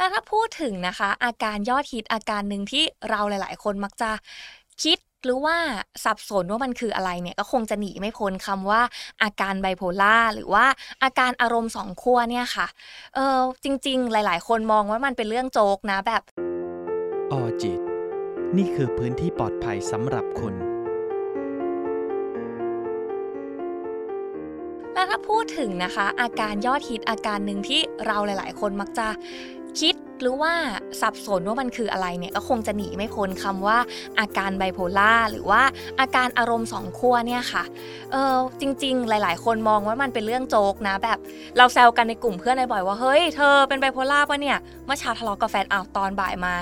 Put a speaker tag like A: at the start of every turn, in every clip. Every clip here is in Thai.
A: แล้วถ้าพูดถึงนะคะ อาการยอดฮิตอาการหนึ่งที่เราหลาย ๆ คนมักจะคิดหรือว่าสับสนว่ามันคืออะไรเนี่ยก็คงจะหนีไม่พ้นคำว่าอาการไบโพล่าหรือว่าอาการอารมณ์สองขั้วเนี่ยค่ะเออจริง ๆ หลาย ๆ คนมองว่ามันเป็นเรื่องโจ๊กนะแบบ
B: ออจิต นี่คือพื้นที่ปลอดภัยสำหรับคุณ
A: แล้วถ้าพูดถึงนะคะ อาการยอดฮิตอาการหนึ่งที่เราหลาย ๆ คนมักจะ คิดหรือว่าสับสนว่ามันคืออะไรเนี่ยก็คงจะหนีไม่พ้นคำว่าอาการไบโพล่าหรือว่าอาการอารมณ์สองขั้วเนี่ยค่ะเออจริง ๆ หลาย ๆ คนมองว่ามันเป็นเรื่องโจกนะแบบ เราแซวกันในกลุ่มเพื่อนบ่อยว่าเฮ้ยเธอเป็นไบโพล่าปะเนี่ยเมื่อเช้าทะเลาะกับแฟนอ้าวตอนบ่ายมา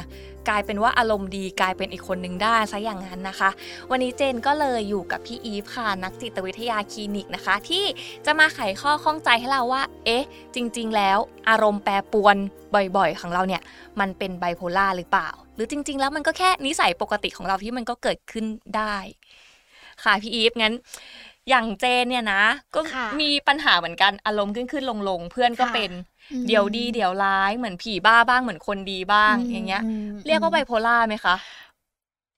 A: กลายเป็นว่าอารมณ์ดีกลายเป็นอีกคนนึงได้ซะอย่างนั้นนะคะ วันนี้เจนก็เลยอยู่กับพี่อีฟค่ะ นักจิตวิทยาคลินิกนะคะ ที่จะมาไขข้อข้องใจให้เราว่า เอ๊ะ จริง ๆ แล้ว อารมณ์แปรปรวนบ่อยๆ ของเราเนี่ย มันเป็นไบโพล่าหรือเปล่า หรือจริง ๆ แล้วมันก็แค่นิสัยปกติของเราที่มันก็เกิดขึ้นได้ ค่ะพี่อีฟงั้นอย่างเจนเนี่ยนะ ก็
C: ค่ะ
A: มีปัญหาเหมือนกันอารมณ์ขึ้นขึ้นลงลงๆเพื่อนก็
C: ค่ะ
A: เป็น
C: อืม
A: เดี๋ยวดีเดี๋ยวร้ายเหมือนผีบ้าบ้างเหมือนคนดีบ้าง
C: ม
A: อย่างเงี้ย
C: ม
A: เรียกว่าไบโพล่าไหมคะ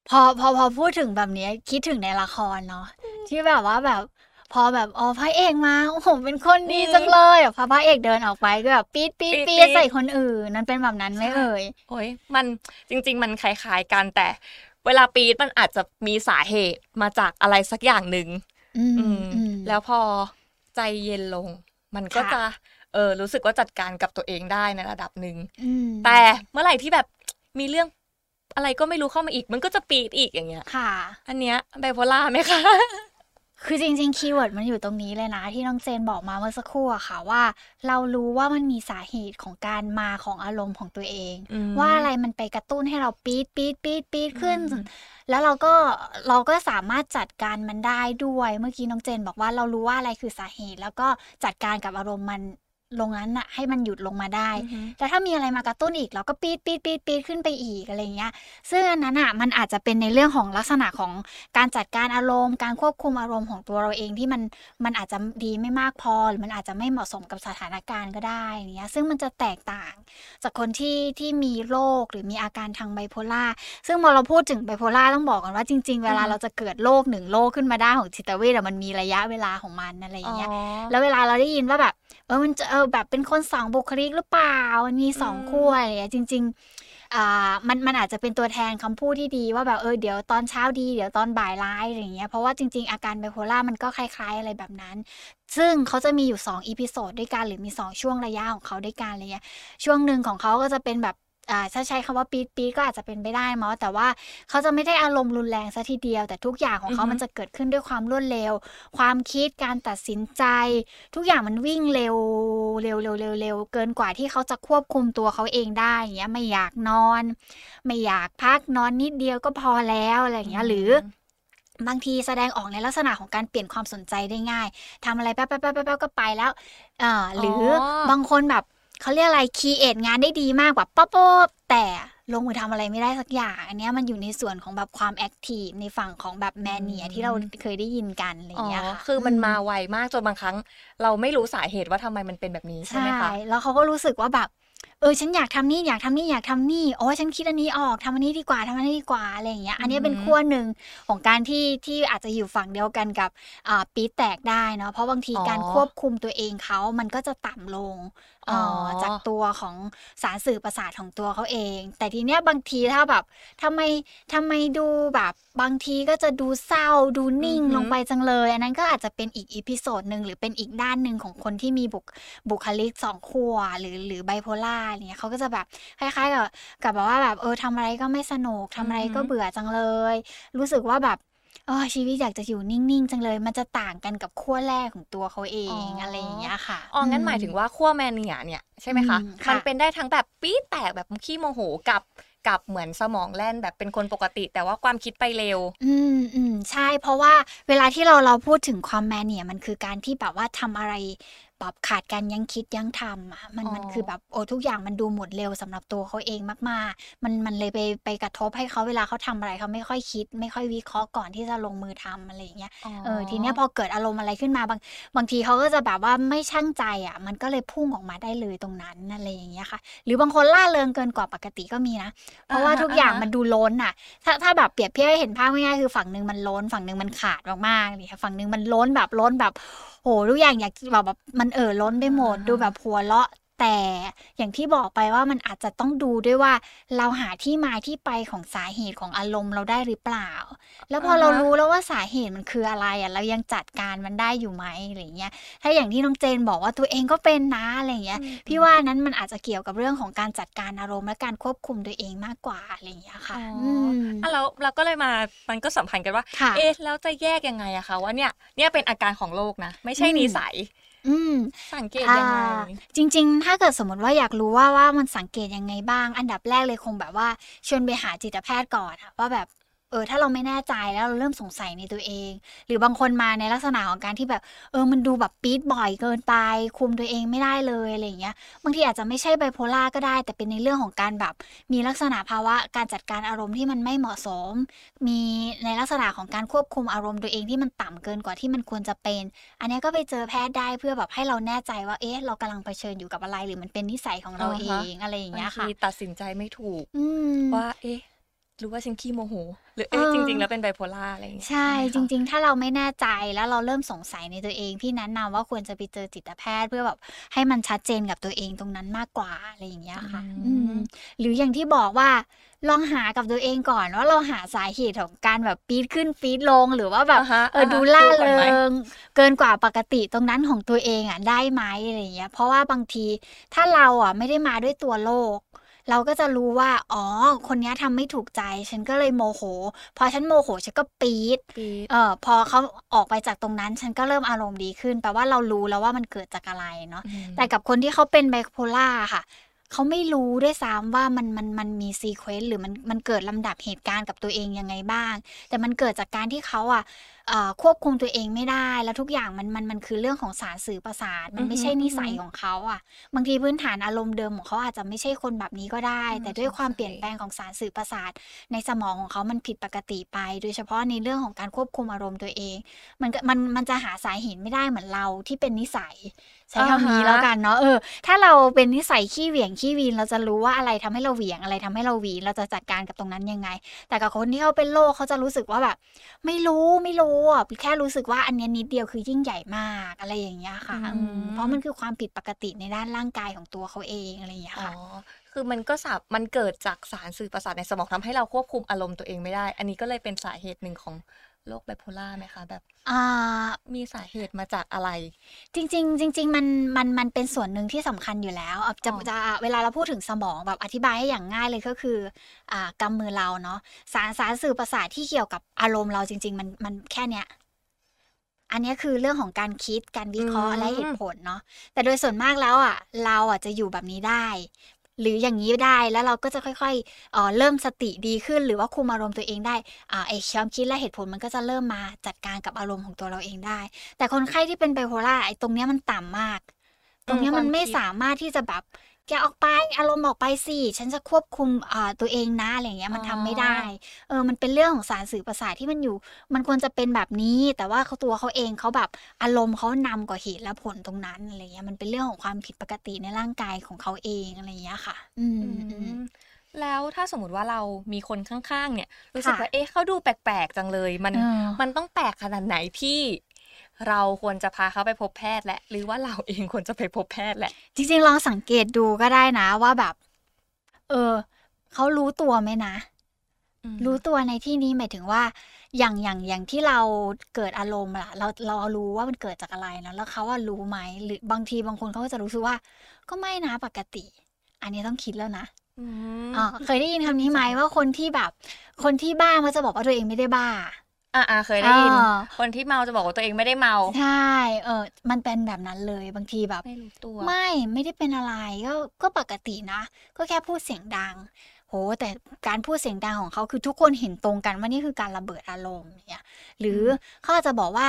C: พอพอพอพูดถึงแบบเนี้ยคิดถึงในละครเนาะที่แบบว่าแบบพอแบบอ๋อพระเอกมาโอ้โหเป็นคนดี
A: อืม
C: จังเลยอะพอพระเอกเดินออกไปก็แบบปี๊ดปี๊ด
A: ปี๊ด
C: ปี๊ด
A: ปี๊ด
C: ใส่คนอื่นนั่นเป็นแบบนั้นไหม
A: ใช่
C: เอ่ย
A: โอ้ยมันจริง ๆ มันคล้ายๆกันแต่ เวลาปีดมันอาจจะมีสาเหตุมาจากอะไรสักอย่างหนึ่ง
C: อืม
A: อืม
C: อืม
A: แล้วพอใจเย็นลง มันก็
C: ค่ะ
A: จะ เออรู้สึกว่าจัดการกับตัวเองได้ในระดับหนึ่ง
C: อืม
A: แต่เมื่อไหร่ที่แบบมีเรื่องอะไรก็ไม่รู้เข้ามาอีก มันก็จะปี๊ดอีกอย่างเงี้ย
C: ค่ะ
A: อันเนี้ยไบโพล่าไหมคะ
C: คือจริงๆ keyword มันอยู่ตรงนี้เลยนะ ที่น้องเจนบอกมาเมื่อสักครู่อะค่ะว่า เรารู้ว่ามันมีสาเหตุของการมาของอารมณ์ของตัวเอง
A: อืม
C: ว่าอะไรมันไปกระตุ้นให้เราปี๊ดปี๊ดปี๊ดปี๊ดขึ้น
A: อืม
C: แล้วเราก็เราก็สามารถจัดการมันได้ด้วย เมื่อกี้น้องเจนบอกว่าเรารู้ว่าอะไรคือสาเหตุ แล้วก็จัดการกับอารมณ์มัน ลงนั้นน่ะให้มันหยุดลงมาได้
A: อือฮึ
C: แต่ถ้ามีอะไรมากระตุ้นอีก เราก็ปี๊ดปี๊ดปี๊ดปี๊ดขึ้นไปอีกอะไรเงี้ย ซึ่งอันนั้นอะมันอาจจะเป็นในเรื่องของลักษณะของการจัดการอารมณ์ การควบคุมอารมณ์ของตัวเราเองที่มันมันอาจจะดีไม่มากพอ หรือมันอาจจะไม่เหมาะสมกับสถานการณ์ก็ได้อย่างเงี้ย ซึ่งมันจะแตกต่าง จากคนที่ที่มีโรคหรือมีอาการทางไบโพล่า ซึ่งพอเราพูดถึงไบโพล่าต้องบอกกันว่าจริง ๆ เวลา
A: อืม
C: เราจะเกิดโรคหนึ่งโรคขึ้นมาได้ของจิตเวชอะมันมีระยะเวลาของมันอะไรอย่างเงี้ย
A: อ๋อ
C: แล้วเวลาเราได้ยินว่าแบบเออมันจะเออแบบเป็นคนสองบุคลิกหรือเปล่ามันมีสอง
A: อืม
C: ขั้วอะไรอย่างเงี้ยจริง ๆอ่ามันมันอาจจะเป็นตัวแทนคำพูดที่ดีว่าแบบเออเดี๋ยวตอนเช้าดีเดี๋ยวตอนบ่ายร้ายอะไรอย่างเงี้ยเพราะว่าจริง ๆ อาการไบโพล่ามันก็คล้าย ๆ อะไรแบบนั้น ซึ่งเขาจะมีอยู่2 episode ด้วยกันหรือมี 2 ช่วงระยะของเขาด้วยกันอะไรเงี้ยช่วงหนึ่งของเขาก็จะเป็นแบบ อ่าถ้าใช้คำว่าปี๊ดปี๊ดก็อาจจะเป็นไปได้มั้งแต่ว่าเขาจะไม่ได้อารมณ์รุนแรงซะทีเดียว แต่ทุกอย่างของเขา
A: อือฮึ
C: มันจะเกิดขึ้นด้วยความรวดเร็ว ความคิดการตัดสินใจ ทุกอย่างมันวิ่งเร็วเร็วเร็วเร็วเร็วเกินกว่าที่เขาจะควบคุมตัวเขาเองได้อย่างเงี้ยไม่อยากนอน ไม่อยากพักนอนนิดเดียวก็พอแล้วอะไรอย่างเงี้ยหรือบางทีแสดงออกในลักษณะของการเปลี่ยนความสนใจได้ง่ายทำอะไรแป๊บแป๊บแป๊บแป๊บก็ไปแล้วเอ่าหรืออ
A: อบา
C: งคนแบบ เขาเรียกอะไร create งานได้ดีมากแบบป๊อบป๊อบแต่ลงมือทำอะไรไม่ได้สักอย่าง อันเนี้ยมันอยู่ในส่วนของแบบความ active ในฝั่งของแบบ mania ที่เราเคยได้ยินกันอะไรอย่างเงี้ย
A: อ๋อ
C: ค่ะ
A: คือมันมาไวมากจนบางครั้ง เราไม่รู้สาเหตุว่าทำไมมันเป็นแบบนี้ใช่
C: ใช่
A: ไหมคะ
C: แล้วเขาก็รู้สึกว่าแบบเออฉันอยากทำนี่อยากทำนี่อยากทำนี่โอ้ฉันคิดอันนี้ออกทำอันนี้ดีกว่าทำอันนี้ดีกว่าอะไรอย่างเงี้ยอันนี้เป็น
A: อือหือ
C: ขั้วหนึ่งของการที่ที่อาจจะอยู่ฝั่งเดียวกันกับอ่าปี๊ดแตกได้เนาะเพราะบางทีการควบคุมตัวเองเขามันก็จะต่ำลงเอ่ออจากตัวของสารสื่อประสาทของตัวเขาเอง แต่ทีเนี้ยบางทีถ้าแบบทำไมทำไมดูแบบบางทีก็จะดูเศร้าดูนิ่ง
A: อือหือ
C: ลงไปจังเลย อันนั้นก็อาจจะเป็นอีก episode หนึ่งหรือเป็นอีกด้านหนึ่งของคนที่มีบุคบุคลิกสองขั้วหรือหรือไบโพล่าเนี่ยเขาก็จะแบบคล้ายๆ กับกับแบบว่าแบบเออทำอะไรก็ไม่สนุกทำอะไรก็
A: อือหือ
C: เบื่อจังเลย รู้สึกว่าแบบเออชีวิตอยากจะอยู่นิ่ง ๆ จังเลย มันจะต่างกันกับขั้วแรกของตัวเขาเองอะไรอย่างเงี้ยค่ะ
A: อ๋องั้นหมายถึงว่าขั้ว mania เนี่ยใช่ไหมคะ
C: อืมค่ะ
A: มันเป็นได้ทั้งแบบปี๊ดแตกแบบขี้โมโหกับกับเหมือนสมองแล่นแบบเป็นคนปกติ แต่ว่าความคิดไปเร็ว
C: อืมอืมใช่ เพราะว่าเวลาที่เราเราพูดถึงความแมนเนี่ยมันคือการที่แบบว่าทำอะไร แบบขาดการยั้งคิดยั้งทำอะมัน
A: อ๋อ
C: มันคือแบบโอ้ทุกอย่างมันดูหมดเร็วสำหรับตัวเขาเองมากๆ มันมันเลยไปไปกระทบให้เขาเวลาเขาทำอะไรเขาไม่ค่อยคิด ไม่ค่อยวิเคราะห์ก่อนที่จะลงมือทำอะไรอย่างเงี้ยเออทีเนี้ยพอเกิดอารมณ์อะไรขึ้นมาบางบางทีเขาก็จะแบบว่าไม่ช่างใจอะ มันก็เลยพุ่งออกมาได้เลยตรงนั้นอะไรอย่างเงี้ยค่ะ หรือบางคนล่าเริงเกินกว่าปกติก็มีนะ เพราะว่า
A: อ่าฮะ
C: ทุกอย่าง
A: อ่าฮะ
C: มันดูล้นอะ ถ้าถ้าแบบเปรียบเทียบให้เห็นภาพง่ายๆคือฝั่งหนึ่งมันล้น ฝั่งหนึ่งมันขาดมากๆนี่ค่ะฝั่งหนึ่งมันล้นแบบล้นแบบโหทุกอย่างอยากแบบแบบมันเอ่อล้นไปหมด ดูแบบหัวเลาะแต่อย่างที่บอกไปว่ามันอาจจะต้องดูด้วยว่า เราหาที่มาที่ไปของสาเหตุของอารมณ์เราได้หรือเปล่า แล้วพอ
A: อ่าฮะ
C: เรารู้แล้วว่าสาเหตุมันคืออะไรอะเรายังจัดการมันได้อยู่ไหมอะไรเงี้ยถ้าอย่างที่น้องเจนบอกว่าตัวเองก็เป็นนะอะไรเงี้ย
A: อืม
C: พี่ว่านั้นมันอาจจะเกี่ยวกับเรื่องของการจัดการอารมณ์และการควบคุมตัวเองมากกว่าอะไรอย่างเงี้ยค่ะ
A: อ๋ออื
C: ม
A: อะแล้วเราก็เลยมามันก็สัมพันธ์กันว่า
C: ค่ะ
A: เอ๊ะแล้วจะแยกยังไงอะคะว่าเนี่ยเนี่ยเป็นอาการของโรคนะ ไม่ใช่
C: อืม
A: นิสัย
C: อืม
A: สังเกตยังไง
C: อ่าจริง ๆ ถ้าเกิดสมมติว่าอยากรู้ว่าว่ามันสังเกตยังไงบ้าง อันดับแรกเลยคงแบบว่าชวนไปหาจิตแพทย์ก่อนอะว่าแบบ เออถ้าเราไม่แน่ใจแล้วเราเริ่มสงสัยในตัวเอง หรือบางคนมาในลักษณะของการที่แบบ เออมันดูแบบปี๊ดบ่อยเกินไป คุมตัวเองไม่ได้เลยอะไรอย่างเงี้ยบางทีอาจจะไม่ใช่ไบโพล่าก็ได้ แต่เป็นในเรื่องของการแบบมีลักษณะภาวะการจัดการอารมณ์ที่มันไม่เหมาะสม มีในลักษณะของการควบคุมอารมณ์ตัวเองที่มันต่ำเกินกว่าที่มันควรจะเป็น อันเนี้ยก็ไปเจอแพทย์ได้เพื่อแบบให้เราแน่ใจว่าเอ๊ะเรากำลังเผชิญอยู่กับอะไรหรือมันเป็นนิสัยของเรา
A: อ่า
C: เอ
A: ฮะ
C: งอะไรอย่าง
A: บา
C: เงี้
A: ง
C: ยค่ะ
A: ทีตัดสินใจไม่ถูก
C: อืม
A: ว่าเอ๊ะ หรือว่าฉันขี้โมโห หรือเอ๊ะ
C: เออ
A: จริง ๆ แล้วเป็นไบโพล่าอะไรอย่างเงี้ย
C: ใช่
A: ไหม
C: จ
A: คะ
C: ริง ๆ ถ้าเราไม่แน่ใจแล้วเราเริ่มสงสัยในตัวเอง พี่แนะนำว่าควรจะไปเจอจิตแพทย์เพื่อแบบให้มันชัดเจนกับตัวเองตรงนั้นมากกว่าอะไรอย่างเงี้ยค่ะอืมหรืออย่างที่บอกว่าลองหากับตัวเองก่อนว่าเราหาสาเหตุของการแบบปี๊ดขึ้นปี๊ดลงหรือว่าแบบ
A: อ่าฮะ
C: เออ
A: อ่าฮะ
C: ดูล่า
A: ดูก่อน
C: เริ
A: ไหม
C: งเกินกว่าปกติตรงนั้นของตัวเองอะได้ไหมอะไรอย่างเงี้ยเพราะว่าบางทีถ้าเราอะไม่ได้มาด้วยตัวโรค เราก็จะรู้ว่า อ๋อ คนเนี้ยทำไม่ถูกใจ ฉันก็เลยโมโห พอฉันโมโหฉันก็ปี๊ด
A: ปี๊ด
C: เออพอเขาออกไปจากตรงนั้น ฉันก็เริ่มอารมณ์ดีขึ้น แปลว่าเรารู้แล้วว่ามันเกิดจากอะไรเนาะ
A: อืม
C: แต่กับคนที่เขาเป็นไบโพล่าค่ะเขาไม่รู้ด้วยซ้ำว่ามันมันมันมี sequence หรือมันมันเกิดลำดับเหตุการณ์กับตัวเองยังไงบ้าง แต่มันเกิดจากการที่เขาอะเอ่อ ควบคุมตัวเองไม่ได้แล้วทุกอย่างมันมันมันคือเรื่องของสารสื่อประสาทมันไม่ใช่นิสัยของเขาอะ บางทีพื้นฐานอารมณ์เดิมของเขาอาจจะไม่ใช่คนแบบนี้ก็ได้
A: อืม
C: แต่ด้วยความ
A: เข้าใจ
C: เปลี่ยนแปลงของสารสื่อประสาท ในสมองของเขามันผิดปกติไป โดยเฉพาะในเรื่องของการควบคุมอารมณ์ตัวเอง มันก็มันมันจะหาสาเหตุไม่ได้เหมือนเราที่เป็นนิสัยใช้คำนี้
A: อ่าฮะ
C: แล้วกันเนาะเออถ้าเราเป็นนิสัยขี้เหวี่ยงขี้วีนเราจะรู้ว่าอะไรทำให้เราเหวี่ยงอะไรทำให้เราวีนเราจะจัดการกับตรงนั้นยังไง แต่กับคนที่เขาเป็นโรคเขาจะรู้สึกว่าแบบ ไม่รู้ไม่รู้อะแค่รู้สึกว่าอันเนี้ยนิดเดียวคือยิ่งใหญ่มากอะไรอย่างเงี้ยค่ะ
A: อืม
C: อืมเพราะมันคือความผิดปกติในด้านร่างกายของตัวเขาเองอะไรอย่างเงี้ย
A: อ๋อ
C: ค่ะ
A: คือมันก็สับมันเกิดจากสารสื่อประสาทในสมองทำให้เราควบคุมอารมณ์ตัวเองไม่ได้ อันนี้ก็เลยเป็นสาเหตุหนึ่งของ โรคไบโพล่าไหมคะแบบ
C: อ่า
A: มีสาเหตุมาจากอะไร
C: จริง ๆ จริง ๆ มันมันมันเป็นส่วนหนึ่งที่สำคัญอยู่แล้วอะจะ
A: อ๋อ
C: จะเวลาเราพูดถึงสมองแบบอธิบายให้อย่างง่ายเลยก็คืออ่ากำมือเราเนาะสารสารสื่อประสาทที่เกี่ยวกับอารมณ์เราจริง ๆ มันมันแค่เนี้ยอันเนี้ยคือเรื่องของการคิดการวิเคราะห์
A: อืม
C: และเหตุผลเนาะแต่โดยส่วนมากแล้วอะ เราอะจะอยู่แบบนี้ได้ หรืออย่างนี้ได้แล้วเราก็จะค่อยๆเอ่อเริ่มสติดีขึ้น หรือว่าคุมอารมณ์ตัวเองได้อ่าไอ้ความคิดและเหตุผลมันก็จะเริ่มมาจัดการกับอารมณ์ของตัวเราเองได้ แต่คนไข้ที่เป็นไบโพล่าไอ้ตรงเนี้ยมันต่ำมาก ตรงเนี้ย
A: อืม
C: มันไม่
A: ความคิด
C: สามารถที่จะแบบ แกออกไปอารมณ์ออกไปสิฉันจะควบคุมอ่าตัวเองนะอะไรอย่างเงี้ยมันทำไม่ได้เออมันเป็นเรื่องของสารสื่อประสาทที่มันอยู่ มันควรจะเป็นแบบนี้ แต่ว่าเขาตัวเขาเองเขาแบบอารมณ์เขานำกว่าเหตุและผลตรงนั้นอะไรเงี้ยมันเป็นเรื่องของความผิดปกติในร่างกายของเขาเองอะไรอย่างเงี้ยค่ะ อืม
A: อื
C: อืม
A: มแล้วถ้าสมมติว่าเรามีคนข้างๆ เนี่ย รู้สึก
C: ค่ะ
A: ว่าเอ๊ะเขาดูแปลกๆจังเลย มัน
C: เออ
A: มันต้องแปลกขนาดไหนที่ เราควรจะพาเขาไปพบแพทย์แหละหรือว่าเราเองควรจะไปพบแพทย์แหละ
C: จริงๆลองสังเกตดูก็ได้นะว่าแบบ เออเขารู้ตัวไหมนะ
A: อืม
C: รู้ตัวในที่นี้หมายถึงว่า อย่างอย่างอย่างที่เราเกิดอารมณ์ล่ะ เราเรารู้ว่ามันเกิดจากอะไรนะแล้วเขาว่ารู้ไหมหรือบางทีบางคนเขาก็จะรู้สึกว่า ก็ไม่นะปกติ อันนี้ต้องคิดแล้วนะ
A: อืม
C: อ๋อเคยได้ยินคำนี้ไหมว่าคนที่แบบ คนที่บ้ามันจะบอกว่าตัวเองไม่ได้บ้า
A: อ่าอ่าเคยได้ยิน
C: อ่า
A: คนที่เมาจะบอกว่าตัวเองไม่ได้เมา
C: ใช่ เออ มันเป็นแบบนั้นเลยบางทีแบบ
A: ไม่รู้ตัว
C: ไม่ ไม่ได้เป็นอะไร ก็ก็ปกตินะ ก็แค่พูดเสียงดัง โห แต่การพูดเสียงดังของเขาคือทุกคนเห็นตรงกันว่านี่คือการระเบิดอารมณ์เนี่ย หรือเขาอาจจะบอกว่า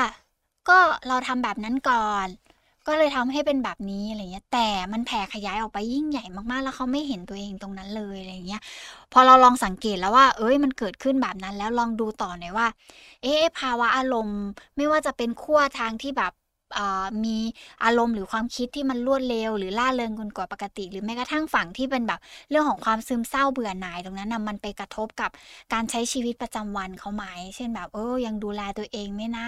C: ก็เราทำแบบนั้นก่อน ก็เลยทำให้เป็นแบบนี้อะไรเงี้ย แต่มันแผ่ขยายออกไปยิ่งใหญ่มากๆ แล้วเขาไม่เห็นตัวเองตรงนั้นเลยอะไรเงี้ย พอเราลองสังเกตแล้วว่า เอ้ย มันเกิดขึ้นแบบนั้นแล้วลองดูต่อหน่อยว่า เอ๊ะภาวะอารมณ์ ไม่ว่าจะเป็นขั้วทางที่แบบ มีอารมณ์หรือความคิดที่มันรวดเร็ว หรือล่าเริงกว่าปกติ หรือแม้กระทั่งฝั่งที่เป็นแบบเรื่องของความซึมเศร้าเบื่อหน่ายตรงนั้นนะมันไปกระทบกับการใช้ชีวิตประจำวันเขาไหมเช่นแบบเออยังดูแลตัวเองไหมนะ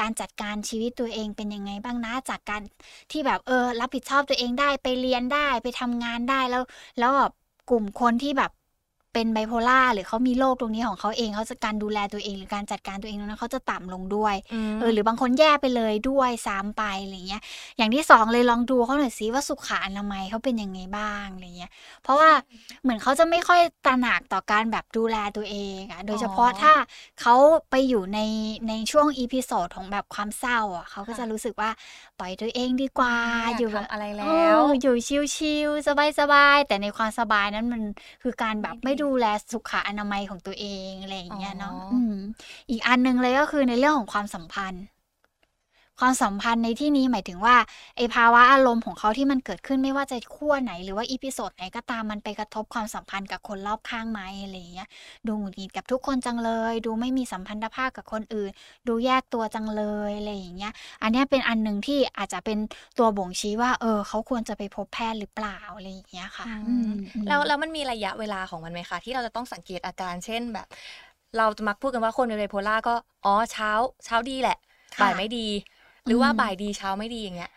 C: การจัดการชีวิตตัวเองเป็นยังไงบ้างนะจากการที่แบบเออรับผิดชอบตัวเองได้ไปเรียนได้ไปทำงานได้แล้วแล้วแบบกลุ่มคนที่แบบ เป็นไบโพล่าหรือเขามีโรคตรงนี้ของเขาเองเขาจะการดูแลตัวเองหรือการจัดการตัวเองนั้นเขาจะต่ำลงด้วยเออหรือบางคนแย่ไปเลยด้วยซ้ำไปอะไรเงี้ย อย่างที่สองเลยลองดูเขาหน่อยสิว่าสุขอนามัยเขาเป็นยังไงบ้างอะไรเงี้ย เพราะว่าเหมือนเขาจะไม่ค่อยตระหนักต่อการแบบดูแลตัวเองอะโดยเฉพาะถ้าเขาไปอยู่ในในช่วง episode ของแบบความเศร้าอะเขาก็จะรู้สึกว่าปล่อยตัวเองดีกว่า
A: อยู่แบบอะไรแล้ว
C: อยู่ chill ๆสบายๆแต่ในความสบายนั้นมันคือการแบบไม่ดูแลสุขอนามัยของตัวเองอะไรอย่างเงี้ยเนาะอีกอันนึงเลยก็คือในเรื่องของความสัมพันธ์ ความสัมพันธ์ในที่นี้หมายถึงว่าไอภาวะอารมณ์ของเขาที่มันเกิดขึ้นไม่ว่าจะขั้วไหน หรือว่าอีพิโซดไหนก็ตามมันไปกระทบความสัมพันธ์กับคนรอบข้างไหมอะไรเงี้ยดูหงุดหงิดกับทุกคนจังเลย ดูไม่มีสัมพันธภาพกับคนอื่น ดูแยกตัวจังเลยอะไรอย่างเงี้ยอันนี้เป็นอันหนึ่งที่อาจจะเป็นตัวบ่งชี้ว่า เออ เขาควรจะไปพบแพทย์หรือเปล่าอะไรอย่างเงี้ยค่ะ
A: แล้วแล้วมันมีระยะเวลาของมันไหมคะที่เราจะต้องสังเกตอาการเช่นแบบ เราจะมักพูดกันว่าคนเป็นไบโพลาร์ก็อ๋อเช้า เช้าดีแหละบ่ายไม่ดี หรือว่าบ่ายดีเช้าไม่ดีอย่างเงี้ย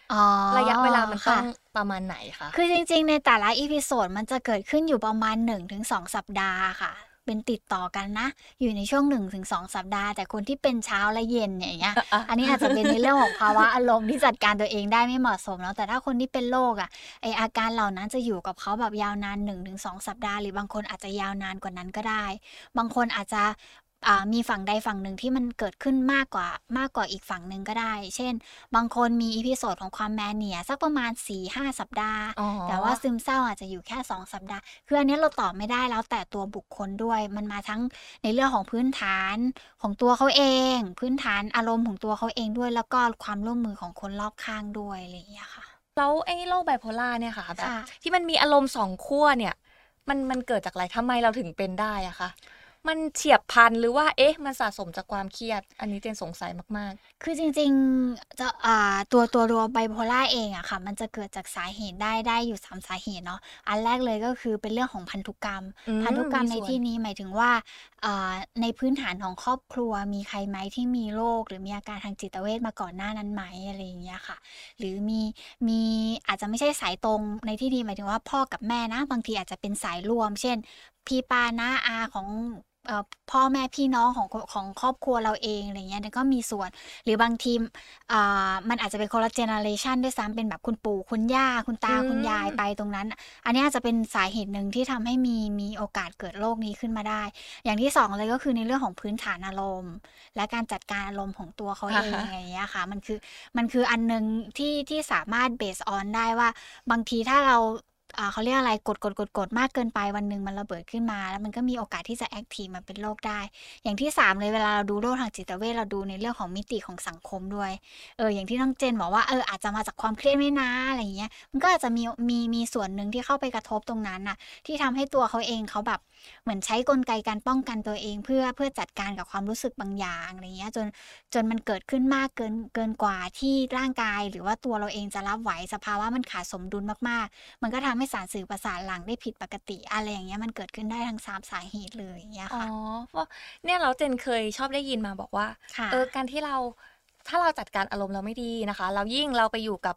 A: ระยะเวลามันต้องประมาณไหนคะ
C: คือจริง ๆ ในแต่ละ episode มันจะเกิดขึ้นอยู่ประมาณ 1-2 สัปดาห์ค่ะเป็นติดต่อกันนะ อยู่ในช่วง1 ถึง 2 สัปดาห์ แต่คนที่เป็นเช้าและเย็นอย่างเงี้ยอันนี้อาจจะเป็นในเรื่องของภาวะอารมณ์ที่จัดการตัวเองได้ไม่เหมาะสมแล้วแต่ถ้าคนที่เป็นโรคอะไอ้อาการเหล่านั้นจะอยู่กับเขาแบบยาวนาน1 ถึง 2 สัปดาห์ หรือบางคนอาจจะยาวนานกว่านั้นก็ได้ บางคนอาจจะ มีฝั่งใดฝั่งหนึ่งที่มันเกิดขึ้นมากกว่ามากกว่าอีกฝั่งหนึ่งก็ได้ เช่น บางคนมี episode ของความ mania สักประมาณ4-5 สัปดาห์ แต่ว่าซึมเศร้าอาจจะอยู่แค่ 2 สัปดาห์ คืออันนี้เราตอบไม่ได้แล้วแต่ตัวบุคคลด้วย มันมาทั้งในเรื่องของพื้นฐานของตัวเขาเอง พื้นฐานอารมณ์ของตัวเขาเองด้วย แล้วก็ความร่วมมือของคนรอบข้างด้วยอะไรอย่างเงี้ยค่ะ
A: แล้วไอ้โรคไบโพลาร์เนี่ยค่ะแบบที่มันมีอารมณ์สองขั้วเนี่ย มันมันเกิดจากอะไรทำไมเราถึงเป็นได้อะคะ มันเฉียบพันหรือว่าเอ๊ะ มันสะสมจากความเครียด อันนี้เจนสงสัยมาก
C: ๆ คือจริงๆจะอ่าตัวตัวรัวไบโพล่าเองอะค่ะ มันจะเกิดจากสาเหตุได้ได้อยู่สามสาเหตุเนาะอันแรกเลยก็คือเป็นเรื่องของพันธุกรรม พันธุกรรมในที่นี้หมายถึงว่าในพื้นฐานของครอบครัวมีใครไหมที่มีโรคหรือมีอาการทางจิตเวชมาก่อนหน้านั้นไหมอะไรอย่างเงี้ยค่ะ หรือมีมีอาจจะไม่ใช่สายตรงในที่นี้หมายถึงว่าพ่อกับแม่นะ บางทีอาจจะเป็นสายรวม เช่น พี่ป้าน้าอาของ พ่อแม่พี่น้องของของครอบครัวเราเองอะไรเงี้ยก็มีส่วน หรือบางทีมันอาจจะเป็นคนละ generation ด้วยซ้ำเป็นแบบคุณปู่คุณย่าคุณตาคุณยายไปตรงนั้น อันนี้อาจจะเป็นสาเหตุหนึ่งที่ทำให้มีมีโอกาสเกิดโรคนี้ขึ้นมาได้ อย่างที่สองเลยก็คือในเรื่องของพื้นฐานอารมณ์ และการจัดการอารมณ์ของตัวเขาเองอะไรเงี้ยค่ะมันคือมันคืออันนึงที่ที่สามารถเบสออนได้ว่าบางทีถ้าเรา เขาเรียกอะไรกดกดกดกดมากเกินไปวันหนึ่งมันระเบิดขึ้นมา แล้วมันก็มีโอกาสที่จะแอคทีฟมาเป็นโรคได้ อย่างที่ 3 เลยเวลาเราดูโรคทางจิตเวชเราดูในเรื่องของมิติของสังคมด้วยเอออย่างที่น้องเจนบอกว่าเอออาจจะมาจากความเครียดไม่นะอะไรเงี้ยมันก็อาจจะมีมีมีส่วนหนึ่งที่เข้าไปกระทบตรงนั้นน่ะที่ทำให้ตัวเขาเองเขาแบบเหมือนใช้กลไกการป้องกันตัวเอง เพื่อเพื่อจัดการกับความรู้สึกบางอย่างอะไรเงี้ยจนจนมันเกิดขึ้นมากเกินเกินกว่าที่ร่างกาย หรือว่าตัวเราเองจะรับไหวสภาวะมันขาดสมดุลมากๆ มันก็ทำให้สารสื่อประสาทหลังได้ผิดปกติ อะไรอย่างเงี้ยมันเกิดขึ้นได้ทั้งสามสาเหตุเลยเงี้ยค่ะ อ๋
A: อเนี่ยเราเจนเคยชอบได้ยินมาบอกว่า เออการที่เราถ้าเราจัดการอารมณ์เราไม่ดีนะคะ เรายิ่งเราไปอยู่กับ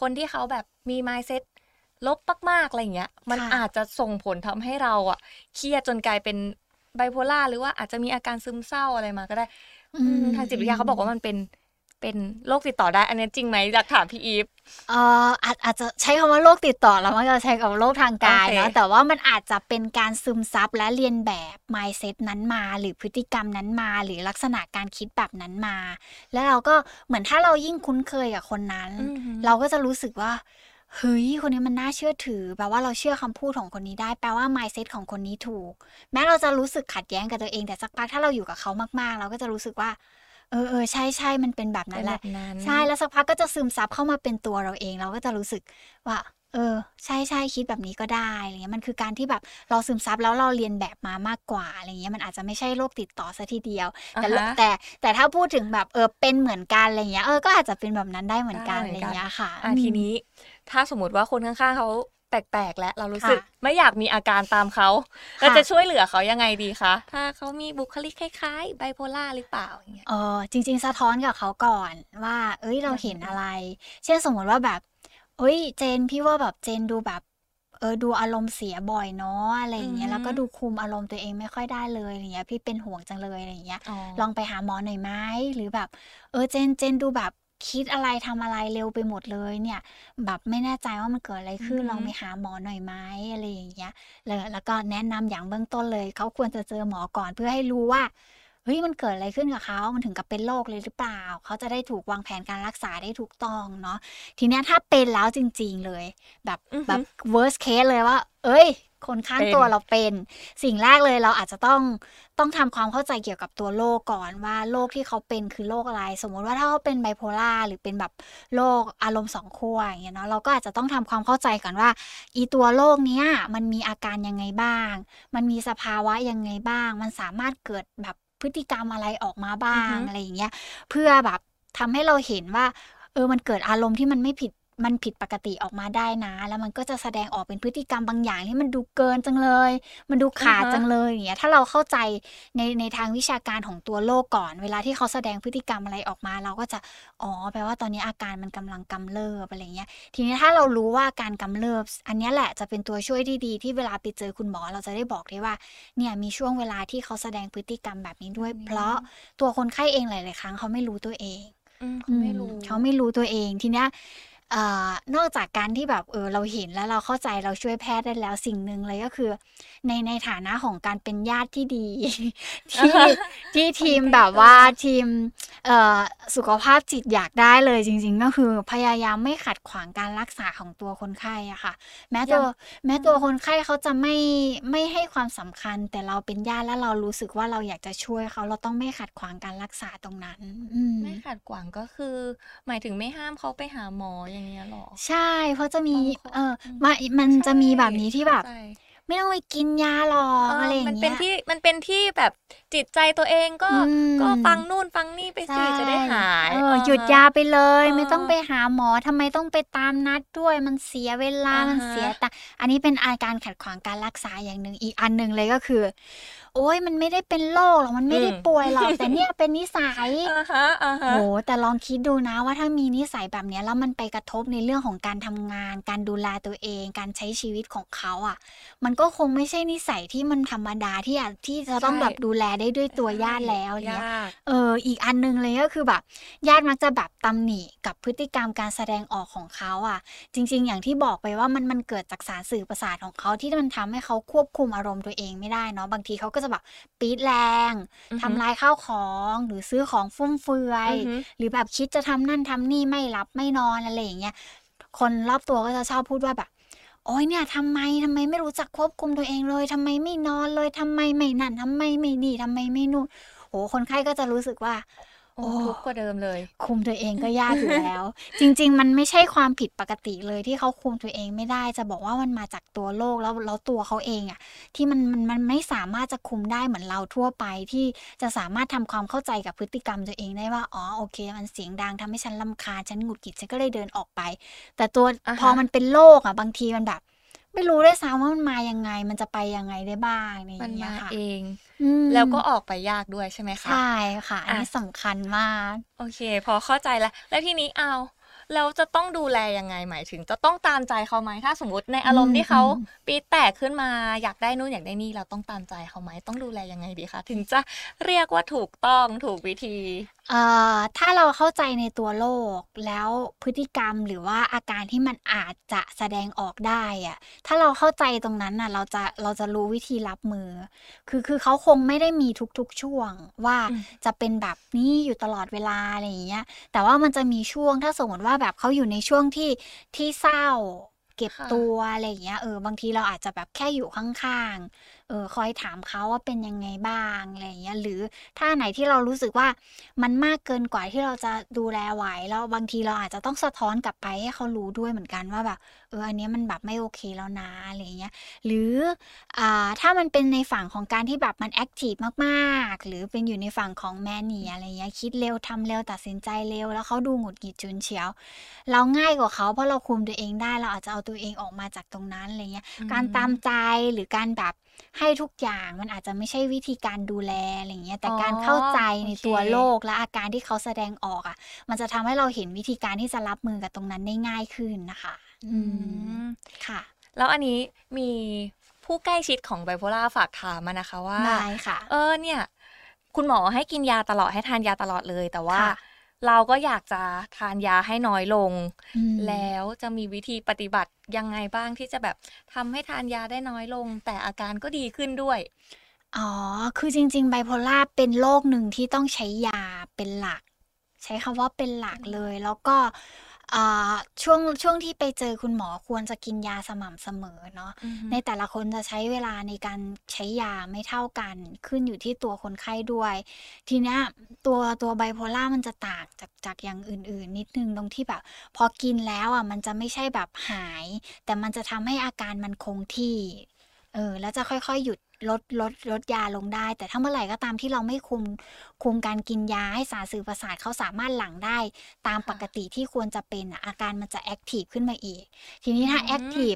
A: คนที่เขาแบบมีมายเซ็ตลบมากๆอะไรเงี้ย มันอาจจะส่งผลทำให้เราอะเครียดจนกลายเป็นไบโพล่าหรือว่าอาจจะมีอาการซึมเศร้าอะไรมาก็ได้ทางจิตวิทยาเขาบอกว่ามันเป็น เป็นโรคติดต่อได้ อันนี้จริงไหมอยากถามพี่อีฟ
C: เอ่ออาจอาจจะใช้คำว่าโรคติดต่อแล้วมันจะใช้กับโรคทางกายเนาะแต่ว่ามันอาจจะเป็นการซึมซับและเรียนแบบ mindset นั้นมา หรือพฤติกรรมนั้นมา หรือลักษณะการคิดแบบนั้นมา แล้วเราก็เหมือนถ้าเรายิ่งคุ้นเคยกับคนนั้น เราก็จะรู้สึกว่าเฮ้ย คนนี้มันน่าเชื่อถือ แปลว่าเราเชื่อคำพูดของคนนี้ได้ แปลว่า mindset ของคนนี้ถูก แม้เราจะรู้สึกขัดแย้งกับตัวเอง แต่สักพักถ้าเราอยู่กับเขามากๆ เราก็จะรู้สึกว่า เออเออใช่ใช่มันเป็นแบบนั้นแหละ
A: เป็นแบบนั้น
C: ใช่แล้วสักพักก็จะซึมซับเข้ามาเป็นตัวเราเอง เราก็จะรู้สึกว่า เออ ใช่ใช่คิดแบบนี้ก็ได้อะไรเงี้ยมันคือการที่แบบเราซึมซับแล้วเราเรียนแบบมามากกว่าอะไรเงี้ยมันอาจจะไม่ใช่โรคติดต่อซะทีเดียว แต่
A: อ่าฮะ
C: แต่แต่ถ้าพูดถึงแบบเออเป็นเหมือนกันอะไรเงี้ยเออก็อาจจะเป็นแบบนั้นได้เหมือนกัน
A: ได้
C: อะไร
A: เหมือนกัน
C: เงี้ยค่ะ
A: อะ
C: อืม
A: ทีนี้ถ้าสมมติว่าคนข้างๆเขา แปลกๆ แล้วเรารู้สึก
C: ค่ะ
A: ไม่อยากมีอาการตามเขา
C: ค่ะ
A: เราจะช่วยเหลือเขายังไงดีคะ ถ้าเขามีบุคลิกคล้ายๆไบโพล่าหรือเปล่าอย่างเงี้ย
C: เออจริง ๆ สะท้อนกับเขาก่อนว่า เอ้ยเราเห็นอะไร เช่นสมมติว่าแบบเอ้ยเจนพี่ว่าแบบเจนดูแบบเออดูอารมณ์เสียบ่อยเนาะอะไรอย่างเงี้ย
A: อือฮึ
C: แล้วก็ดูคุมอารมณ์ตัวเองไม่ค่อยได้เลยอะไรเงี้ยพี่เป็นห่วงจังเลยอะไรอย่างเงี้ย
A: อ๋อ
C: ลองไปหาหมอหน่อยไหมหรือแบบ เออเจนเจนดูแบบ คิดอะไรทำอะไรเร็วไปหมดเลยเนี่ย แบบไม่แน่ใจว่ามันเกิดอะไรขึ้น
A: อือฮึ
C: ลองไปหาหมอหน่อยไหมอะไรอย่างเงี้ยแล้วแล้วก็แนะนำอย่างเบื้องต้นเลยเขาควรจะเจอหมอก่อนเพื่อให้รู้ว่าเฮ้ยมันเกิดอะไรขึ้นกับเขา มันถึงกับเป็นโรคเลยหรือเปล่า เขาจะได้ถูกวางแผนการรักษาได้ถูกต้องเนาะ ทีเนี้ยถ้าเป็นแล้วจริง ๆเลย แบบ
A: อือฮึ
C: แบบ worst case เลยว่า เอ้ย คนข้าง
A: เป็น
C: ตัวเราเป็น สิ่งแรกเลยเราอาจจะต้องต้องทำความเข้าใจเกี่ยวกับตัวโรคก่อนว่าโรคที่เขาเป็นคือโรคอะไร สมมุติว่าถ้าเขาเป็นไบโพล่าหรือเป็นแบบโรคอารมณ์สองขั้วอย่างเงี้ยเนาะเราก็อาจจะต้องทำความเข้าใจก่อนว่า อีตัวโรคเนี้ยมันมีอาการยังไงบ้าง มันมีสภาวะยังไงบ้าง มันสามารถเกิดแบบพฤติกรรมอะไรออกมาบ้าง
A: อือฮึ
C: อะไรอย่างเงี้ยเพื่อแบบทำให้เราเห็นว่าเออมันเกิดอารมณ์ที่มันไม่ผิด มันผิดปกติออกมาได้นะ แล้วมันก็จะแสดงออกเป็นพฤติกรรมบางอย่างที่มันดูเกินจังเลย มันดูขาด
A: อ่าฮะ
C: จังเลยอย่างเงี้ยถ้าเราเข้าใจในในทางวิชาการของตัวโรคก่อน เวลาที่เขาแสดงพฤติกรรมอะไรออกมา เราก็จะอ๋อแปลว่าตอนนี้อาการมันกำลังกำเริบอะไรเงี้ยทีนี้ถ้าเรารู้ว่าอาการกำเริบ อันเนี้ยแหละจะเป็นตัวช่วยที่ดีที่เวลาไปเจอคุณหมอ เราจะได้บอกได้ว่าเนี่ยมีช่วงเวลาที่เขาแสดงพฤติกรรมแบบนี้ด้วย
A: อืม
C: เพราะตัวคนไข้เองหลาย ๆ ครั้งเขาไม่รู้ตัวเอง
A: อืมเขาไม่รู้
C: อืมเขาไม่รู้ตัวเองทีเนี้ยเอ่อนอกจากการที่แบบเออเราเห็นแล้วเราเข้าใจเราช่วยแพทย์ได้แล้วสิ่งหนึ่งเลยก็คือ ในในฐานะของการเป็นญาติที่ดี ที่ที่ทีมแบบว่าทีมเอ่อสุขภาพจิตอยากได้เลยจริง ๆ ก็คือพยายามไม่ขัดขวางการรักษาของตัวคนไข้อะค่ะ แม้ตัว
A: ยัง
C: แม้ตัวคนไข้เขาจะไม่ไม่ให้ความสำคัญ แต่เราเป็นญาติแล้วเรารู้สึกว่าเราอยากจะช่วยเขาเราต้องไม่ขัดขวางการรักษาตรงนั้นอืม
A: ไม่ขัดขวางก็คือ หมายถึงไม่ห้ามเขาไปหาหมออย่างเงี้ยหรอ
C: ใช่ เพราะจะมี
A: บางคน
C: เออ
A: อืม
C: มามันจะมีแบบนี้ที่แบบ
A: เข้าใจ
C: ไม่ต้องไปกินยาหรอก
A: เออ
C: อะไรอ
A: มัน
C: ย่าง
A: เป็
C: เงี้
A: น
C: ย
A: ที่มันเป็นที่แบบจิตใจตัวเองก็
C: อืม
A: ก็ฟังนู่นฟังนี่ไปสิจะได้หาย
C: เอ
A: เอ
C: อ
A: อ
C: หยุด
A: ฮะ
C: ยาไปเลย
A: เออ
C: ไม่ต้องไปหาหมอทำไมต้องไปตามนัดด้วยมันเสียเวลา
A: อ่าฮะ
C: มันเสียแต่อันนี้เป็นอาการขัดขวางการรักษาอย่างหนึ่งอีกอันหนึ่งเลยก็คือ โอ้ยมันไม่ได้เป็นโรคหรอกมันไม่ได้ป่วยหรอกแต่เนี่ยเป็นนิสัย
A: อ่าฮะอ่าฮะ
C: โหแต่ลองคิดดูนะว่าถ้ามีนิสัยแบบเนี้ยแล้วมันไปกระทบในเรื่องของการทำงาน การดูแลตัวเอง การใช้ชีวิตของเขาอะ มันก็คงไม่ใช่นิสัยที่มันธรรมดาที่อาจที่จะต้อง
A: ใช่
C: แบบดูแลได้ด้วยตัวญาติแล้วอย่างเงี้ย
A: ยาก
C: เอออีกอันหนึงเลยก็คือแบบญาติมักจะแบบตำหนิกับพฤติกรรมการแสดงออกของเขาอะ จริง ๆ อย่างที่บอกไปว่ามันมันเกิดจากสารสื่อประสาทของเขาที่มันทำให้เขาควบคุมอารมณ์ตัวเองไม่ได้เนาะบางทีเขาก็จะแบบปี๊ดแรง
A: อือฮึ
C: ทำลายข้าวของหรือซื้อของฟุ่มเฟือย
A: อือฮึ
C: หรือแบบคิดจะทำนั่นทำนี่ไม่หลับไม่นอนอะไรอย่างเงี้ยคนรอบตัวก็จะชอบพูดว่าแบบโอ้ยเนี่ยทำไมทำไมไม่รู้จักควบคุมตัวเองเลยทำไมไม่นอนเลยทำไมไม่นั่นทำไมไม่นี่ทำไมไม่นู่นโหคนไข้ก็จะรู้สึกว่า
A: โอ้ ทุกข์กว่าเดิมเลย
C: คุมตัวเองก็ยากอยู่แล้ว จริง ๆ มันไม่ใช่ความผิดปกติเลยที่เขาคุมตัวเองไม่ได้ จะบอกว่ามันมาจากตัวโรคแล้วแล้วตัวเขาเองอะที่มันมันมันไม่สามารถจะคุมได้เหมือนเราทั่วไปที่จะสามารถทำความเข้าใจกับพฤติกรรมตัวเองได้ว่าอ๋อโอเค มันเสียงดังทำให้ฉันรำคาญฉันหงุดหงิดฉันก็เลยเดินออกไป แต่ตัว
A: อ่าฮะ
C: พอมันเป็นโรคอะบางทีมันแบบ ไม่รู้ด้วยซ้ำว่ามันมายังไง มันจะไปยังไงได้บ้างอะไรอ
A: มัน
C: ย่างเงี้
A: มาย
C: ค่ะ
A: เอง
C: อืม
A: แล้วก็ออกไปยากด้วยใช่ไหมคะ
C: ใช่ค่ะ อันนี้
A: อะ
C: สำคัญมาก
A: โอเค พอเข้าใจแล้ว แล้วทีนี้เอา เราจะต้องดูแลยังไงหมายถึง จะต้องตามใจเขาไหมถ้าสมมติในอารมณ์ที่เขา
C: อืม
A: ปีดแตกขึ้นมาอยากได้นู่นอยากได้นี่เราต้องตามใจเขาไหมต้องดูแลยังไงดีคะถึงจะเรียกว่าถูกต้องถูกวิธี
C: เอ่อถ้าเราเข้าใจในตัวโรคแล้วพฤติกรรมหรือว่าอาการที่มันอาจจะแสดงออกได้อะถ้าเราเข้าใจตรงนั้นน่ะเราจะเราจะรู้วิธีรับมือ คือคือเขาคงไม่ได้มีทุกๆช่วงว่า
A: อืม
C: จะเป็นแบบนี้อยู่ตลอดเวลาอะไรอย่างเงี้ยแต่ว่ามันจะมีช่วงถ้าสมมติว่าแบบเขาอยู่ในช่วงที่ที่เศร้า เก็บตัวอะไรอย่างเงี้ยเออบางทีเราอาจจะแบบแค่อยู่ข้างๆ เออคอยถามเขาว่าเป็นยังไงบ้างอะไรอย่างเงี้ยหรือถ้าไหนที่เรารู้สึกว่ามันมากเกินกว่าที่เราจะดูแลไหวแล้วบางทีเราอาจจะต้องสะท้อนกลับไปให้เขารู้ด้วยเหมือนกันว่าแบบเอออันเนี้ยมันแบบไม่โอเคแล้วนะอะไรอย่างเงี้ยหรืออ่าถ้ามันเป็นในฝั่งของการที่แบบมันแอคทีฟมากๆ หรือเป็นอยู่ในฝั่งของแมนนี่อะไรเงี้ยคิดเร็วทำเร็วตัดสินใจเร็ว แล้วเขาดูหงุดหงิดจุนเฉียว เราง่ายกว่าเขาเพราะเราคุมตัวเองได้เราอาจจะเอาตัวเองออกมาจากตรงนั้นอะไรเงี้ย
A: อืม
C: การตามใจหรือการแบบ ให้ทุกอย่างมันอาจจะไม่ใช่วิธีการดูแลอะไรเงี้ยแต่การเข้าใจในตัวโลกและอาการที่เขาแสดงออกอะ มันจะทำให้เราเห็นวิธีการที่จะรับมือกับตรงนั้นได้ง่ายขึ้นนะคะอืม
A: อืม
C: ค่ะ
A: แล้วอันนี้มีผู้ใกล้ชิดของไบโพล่าฝากถามมานะคะว่า
C: ได้ค่ะ
A: เออเนี่ย คุณหมอให้กินยาตลอดให้ทานยาตลอดเลยแต่ว่า
C: ค่ะ
A: เราก็อยากจะทานยาให้น้อยลง
C: อืม
A: แล้วจะมีวิธีปฏิบัติยังไงบ้างที่จะแบบทำให้ทานยาได้น้อยลง แต่อาการก็ดีขึ้นด้วย
C: อ๋อ คือจริง ๆ ไบโพล่าเป็นโรคหนึ่งที่ต้องใช้ยาเป็นหลัก ใช้คำว่าเป็นหลักเลย แล้วก็อ่า ช่วงช่วงที่ไปเจอคุณหมอควรจะกินยาสม่ำเสมอเนาะในแต่ละคนจะใช้เวลาในการใช้ยาไม่เท่ากันขึ้นอยู่ที่ตัวคนไข้ด้วย ทีเนี้ยตัวตัวไบโพลาร์มันจะต่างจากจากอย่างอื่น ๆ นิดนึงตรงที่แบบ พอกินแล้วอะมันจะไม่ใช่แบบหาย แต่มันจะทำให้อาการมันคงที่เออแล้วจะค่อยๆ หยุด ลดลดลดยาลงได้ แต่ถ้าเมื่อไหร่ก็ตามที่เราไม่คุมคุมการกินยาให้สารสื่อประสาทเขาสามารถหลั่งได้ ตาม
A: ค่ะ
C: ปกติที่ควรจะเป็นอะอาการมันจะ active ขึ้นมาอีก ทีนี้ถ้า
A: อืม
C: แอคทีฟ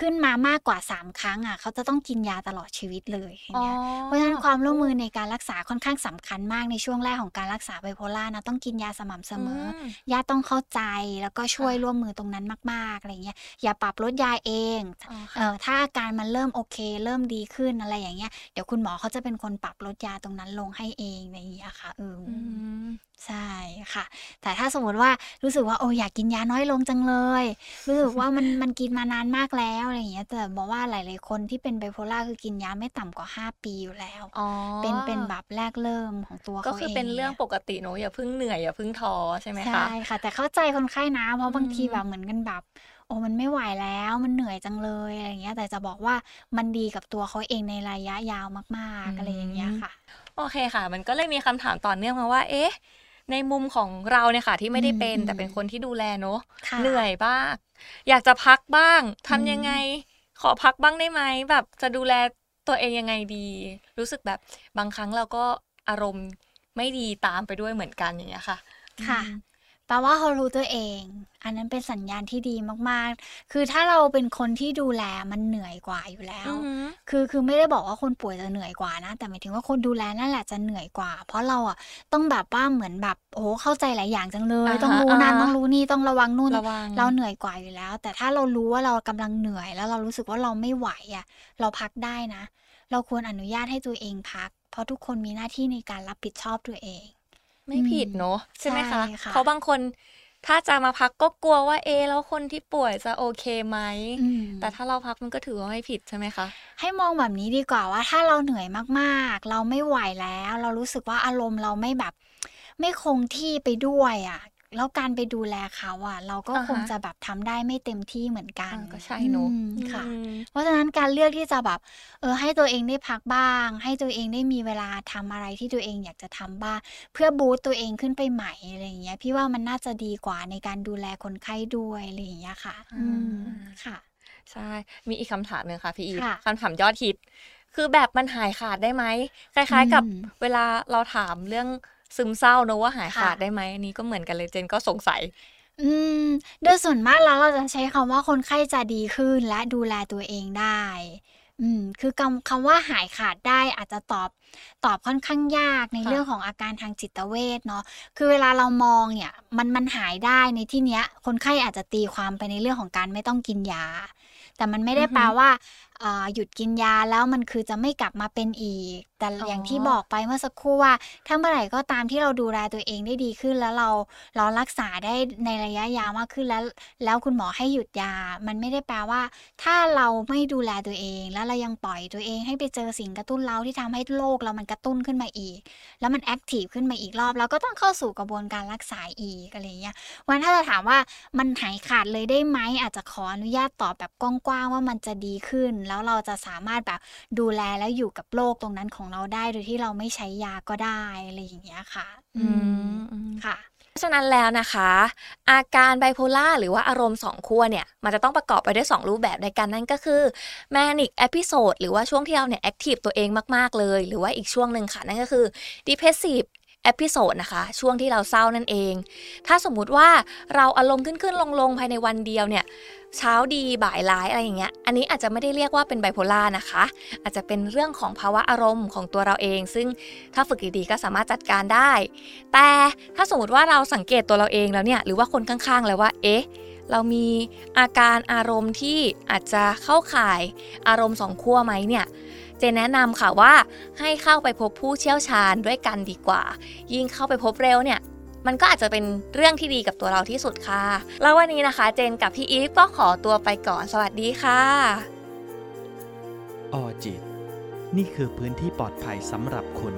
C: ขึ้นมามากกว่า 3 ครั้งอะเขาจะต้องกินยาตลอดชีวิตเลยอย่าง
A: อ๋อ
C: เงี้ยเพราะฉะนั้นความร่วมมือในการรักษาค่อนข้างสำคัญมากในช่วงแรกของการรักษาไบโพล่านะต้องกินยาสม่ำเสมออ
A: ม
C: ญาติต้องเข้าใจแล้วก็ช่วย
A: ค่ะ
C: ร่วมมือตรงนั้นมากๆอะไรเงี้ยอย่าปรับลดยาเอง
A: อ๋อ
C: เออถ้าอาการมันเริ่มโอเค เริ่มดีขึ้นอะไรอย่างเงี้ยเดี๋ยวคุณหมอเขาจะเป็นคนปรับลดยาตรงนั้นลงให้เองอะไรอย่างเงี้ยค่ะเอออ
A: อืม
C: ใช่ค่ะ แต่ถ้าสมมติว่ารู้สึกว่าโอ้อยากกินยาน้อยลงจังเลย รู้สึกว่ามันมันกินมานานมากแล้วอะไรอย่างเงี้ย แต่บอกว่าหลาย ๆ คนที่เป็นไบโพล่าคือกินยาไม่ต่ำกว่า 5 ปีอยู่แล้ว
A: อ๋อ
C: เป็นเป็นแบบแรกเริ่มของตัว
A: ก็
C: เขา
A: คือ
C: เอง
A: เป็นเรื่อง
C: นี่ย
A: ปกติเนอะอย่าเพิ่งเหนื่อยอย่าเพิ่งท้อใช่ไหมคะ
C: ใช่ค่ะ แต่เข้าใจคนไข้นะ เพราะบางที
A: อืม
C: แบบเหมือนกันแบบโอ้มันไม่ไหวแล้วมันเหนื่อยจังเลยอะไรอย่างเงี้ย แต่จะบอกว่ามันดีกับตัวเขาเองในระยะยาวมากๆอะไรอย่างเงี้ยค่ะ
A: โอเคค่ะ มันก็เลยมีคำถามต่อเนื่องมาว่า เอ๊ะ ในมุมของเราเนี่ยค่ะ ที่ไม่ได้เป็น
C: อืม
A: แต่เป็นคนที่ดูแลเนอะ
C: ค่ะ
A: เหนื่อยบ้าง อยากจะพักบ้าง
C: อื
A: ทำ
C: ม
A: ยังไง ขอพักบ้างได้ไหมแบบจะดูแลตัวเองยังไงดี รู้สึกแบบบางครั้งเราก็อารมณ์ไม่ดีตามไปด้วยเหมือนกันอย่างเงี้ยค่ะ
C: ค่ะ
A: อืม
C: แปลว่าเขารู้ตัวเอง อันนั้นเป็นสัญญาณที่ดีมากๆ คือถ้าเราเป็นคนที่ดูแลมันเหนื่อยกว่าอยู่แล้ว
A: อือหือ
C: คือคือไม่ได้บอกว่าคนป่วยจะเหนื่อยกว่านะ แต่หมายถึงว่าคนดูแลนั่นแหละจะเหนื่อยกว่า เพราะเราอะต้องแบบว่าเหมือนแบบโอ้โหเข้าใจหลายอย่างจังเลย
A: อ่าฮะ
C: ต้องรู้นั่น
A: อ่า
C: ต้องรู้นี่ต้องระวังนู่น
A: ระวัง
C: เราเหนื่อยกว่าอยู่แล้ว แต่ถ้าเรารู้ว่าเรากำลังเหนื่อย แล้วเรารู้สึกว่าเราไม่ไหวอะ เราพักได้นะ เราควรอนุญาตให้ตัวเองพัก เพราะทุกคนมีหน้าที่ในการรับผิดชอบตัวเอง
A: ไม่ผิดเนอะใช่ไหมคะ
C: ใช่ค่ะ
A: เพราะบางคนถ้าจะมาพักก็กลัวว่าเอะแล้วคนที่ป่วยจะโอเคไหม
C: อืม
A: แต่ถ้าเราพักมันก็ถือว่าไม่ผิดใช่ไหมคะ
C: ให้มองแบบนี้ดีกว่าว่าถ้าเราเหนื่อยมากๆ เราไม่ไหวแล้ว เรารู้สึกว่าอารมณ์เราไม่แบบ ไม่คงที่ไปด้วยอะ แล้วการไปดูแลเขาอะ เราก็
A: อ่าฮะ
C: คงจะแบบทำได้ไม่เต็มที่เหมือนกัน
A: อ่าก็ใช่เนอะ
C: อืมค่ะ
A: อืม
C: เพราะฉะนั้นการเลือกที่จะแบบ เออ ให้ตัวเองได้พักบ้าง ให้ตัวเองได้มีเวลาทำอะไรที่ตัวเองอยากจะทำบ้าง เพื่อบูสต์ตัวเองขึ้นไปใหม่อะไรอย่างเงี้ย พี่ว่ามันน่าจะดีกว่าในการดูแลคนไข้ด้วยอะไรอย่างเงี้ยค่ะ อืม
A: อ่า
C: ค่ะ
A: ใช่ มีอีกคำถามหนึ่งค่ะพี่อีฟ
C: ค่ะ
A: คำถามยอดฮิต คือแบบมันหายขาดได้ไหมคล้าย ๆ กับ
C: อืม
A: เวลาเราถามเรื่อง ซึมเศร้าเนอะว่าหาย
C: ค่ะ
A: ขาดได้ไหมอันนี้ก็เหมือนกันเลยเจนก็สงสัย
C: อืม โดยส่วนมากแล้วเราจะใช้คำว่าคนไข้จะดีขึ้นและดูแลตัวเองได้ อืม คือคำคำว่าหายขาดได้อาจจะตอบตอบค่อนข้างยากใน
A: ค่ะ
C: เรื่องของอาการทางจิตเวชเนาะ คือเวลาเรามองเนี่ยมันมันหายได้ในที่เนี้ย คนไข้อาจจะตีความไปในเรื่องของการไม่ต้องกินยา แต่มันไม่ได้แปลว่าอ่า หยุดกินยาแล้วมันคือจะไม่กลับมาเป็นอีก แต่
A: อ๋อ
C: อ
A: อ
C: ย่างที่บอกไปเมื่อสักครู่ว่าถ้าเมื่อไหร่ก็ตามที่เราดูแลตัวเองได้ดีขึ้นแล้วเราเรารักษาได้ในระยะยาวมากขึ้นแล้ว แล้วคุณหมอให้หยุดยา มันไม่ได้แปลว่า ถ้าเราไม่ดูแลตัวเอง แล้วเรายังปล่อยตัวเองให้ไปเจอสิ่งกระตุ้นเราที่ทำให้โรคเรามันกระตุ้นขึ้นมาอีก แล้วมัน active ขึ้นมาอีกรอบเราก็ต้องเข้าสู่กระบวนการรักษาอีกอะไรอย่างเงี้ยวันถ้าจะถามว่ามันหายขาดเลยได้ไหมอาจจะขออนุญาตตอบแบบกว้างๆว่ามันจะดีขึ้นแล้วเราจะสามารถแบบดูแลแล้วอยู่กับโรคตรงนั้นของเราได้โดยที่เราไม่ใช้ยาก็ได้อะไรอย่างเงี้ยค่ะ
A: อืมอืม
C: ค่ะ
A: เพราะฉะนั้นแล้วนะคะ อาการไบโพลาร์หรือว่าอารมณ์สองขั้วเนี่ย มันจะต้องประกอบไปด้วย 2 รูปแบบด้วยกันนั่นก็คือ manic episode หรือว่าช่วงที่เราเนี่ย active ตัวเองมาก ๆ เลย หรือว่าอีกช่วงหนึ่งค่ะ นั่นก็คือ depressive episode นะคะ ช่วงที่เราเศร้านั่นเอง ถ้าสมมุติว่าเราอารมณ์ขึ้นขึ้นลงลงๆภายในวันเดียวเนี่ย เช้าดีบ่ายร้ายอะไรอย่างเงี้ย อันนี้อาจจะไม่ได้เรียกว่าเป็นไบโพล่านะคะ อาจจะเป็นเรื่องของภาวะอารมณ์ของตัวเราเอง ซึ่งถ้าฝึกดีๆก็สามารถจัดการได้ แต่ถ้าสมมติว่าเราสังเกตตัวเราเองแล้วเนี่ย หรือว่าคนข้างๆ แล้วว่า เอ๊ะเรามีอาการอารมณ์ที่อาจจะเข้าข่ายอารมณ์สองขั้วไหมเนี่ย เจนแนะนำค่ะว่าให้เข้าไปพบผู้เชี่ยวชาญด้วยกันดีกว่า ยิ่งเข้าไปพบเร็วเนี่ยมันก็อาจจะเป็นเรื่องที่ดีกับตัวเราที่สุดค่ะ แล้ววันนี้นะคะ เจนกับพี่อีฟก็ขอตัวไปก่อน สวัสดีค่ะ
B: ออจิต นี่คือพื้นที่ปลอดภัยสำหรับคุณ